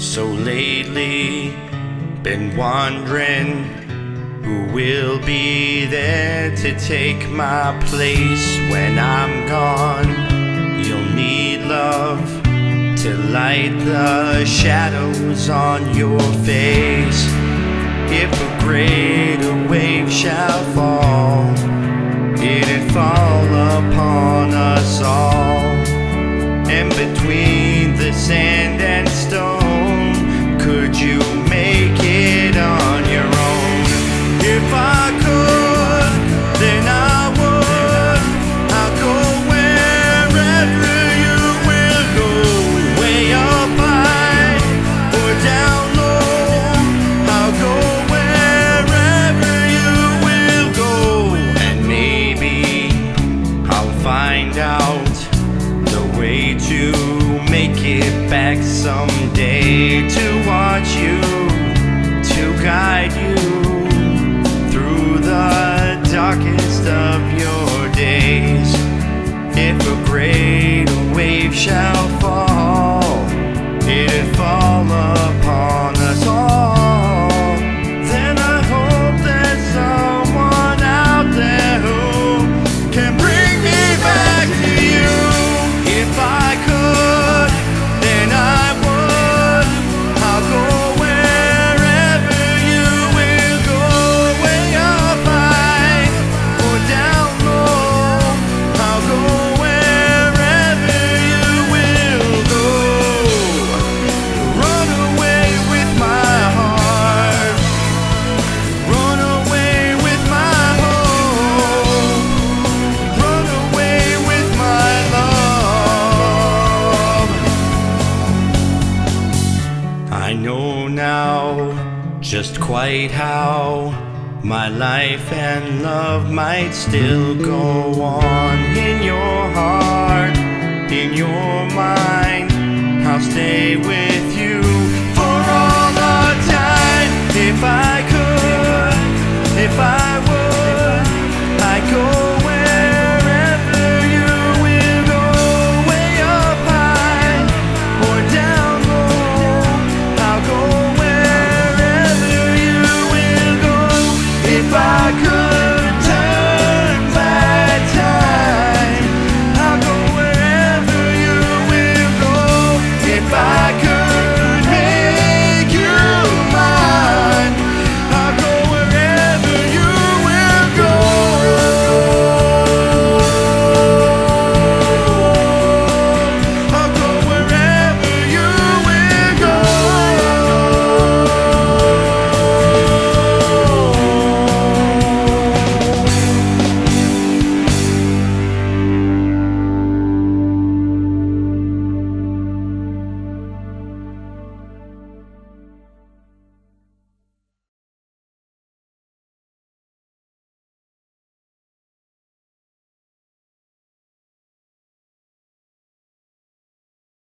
So lately, been wondering who will be there to take my place when I'm gone. You'll need love to light the shadows on your face. back someday to watch you, to guide you through the darkest of your. I know now just quite how my life and love might still go on in your heart, in your mind.